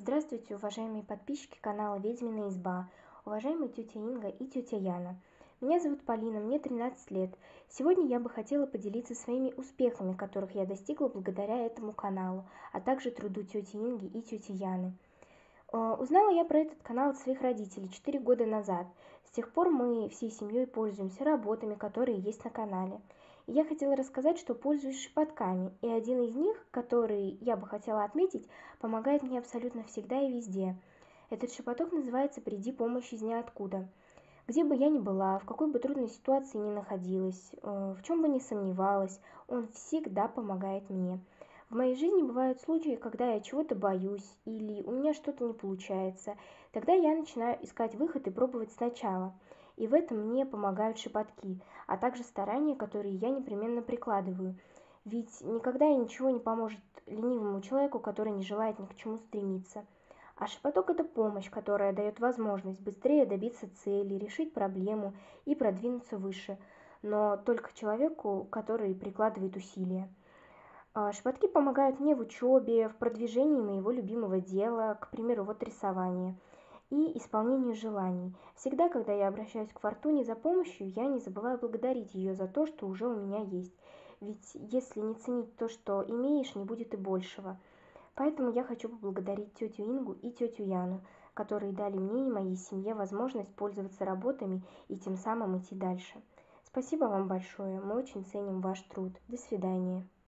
Здравствуйте, уважаемые подписчики канала Ведьмина изба, уважаемые тетя Инга и тетя Яна. Меня зовут Полина, мне 13 лет. Сегодня я бы хотела поделиться своими успехами, которых я достигла благодаря этому каналу, а также труду тети Инги и тети Яны. Э, узнала я про этот канал от своих родителей 4 года назад. С тех пор мы всей семьей пользуемся работами, которые есть на канале. Я хотела рассказать, что пользуюсь шепотками, и один из них, который я бы хотела отметить, помогает мне абсолютно всегда и везде. Этот шепоток называется «Приди помощь из ниоткуда». Где бы я ни была, в какой бы трудной ситуации ни находилась, э, в чем бы ни сомневалась, он всегда помогает мне. В моей жизни бывают случаи, когда я чего-то боюсь или у меня что-то не получается. Тогда я начинаю искать выход и пробовать сначала. И в этом мне помогают шепотки, а также старания, которые я непременно прикладываю. Ведь никогда и ничего не поможет ленивому человеку, который не желает ни к чему стремиться. А шепоток – это помощь, которая дает возможность быстрее добиться цели, решить проблему и продвинуться выше, но только человеку, который прикладывает усилия. А, шепотки помогают мне в учебе, в продвижении моего любимого дела, к примеру, вот рисование, и исполнению желаний. Всегда, когда я обращаюсь к Фортуне за помощью, я не забываю благодарить ее за то, что уже у меня есть. Ведь если не ценить то, что имеешь, не будет и большего. Поэтому я хочу поблагодарить тетю Ингу и тетю Яну, которые дали мне и моей семье возможность пользоваться работами и тем самым идти дальше. Спасибо вам большое, мы очень ценим ваш труд. До свидания.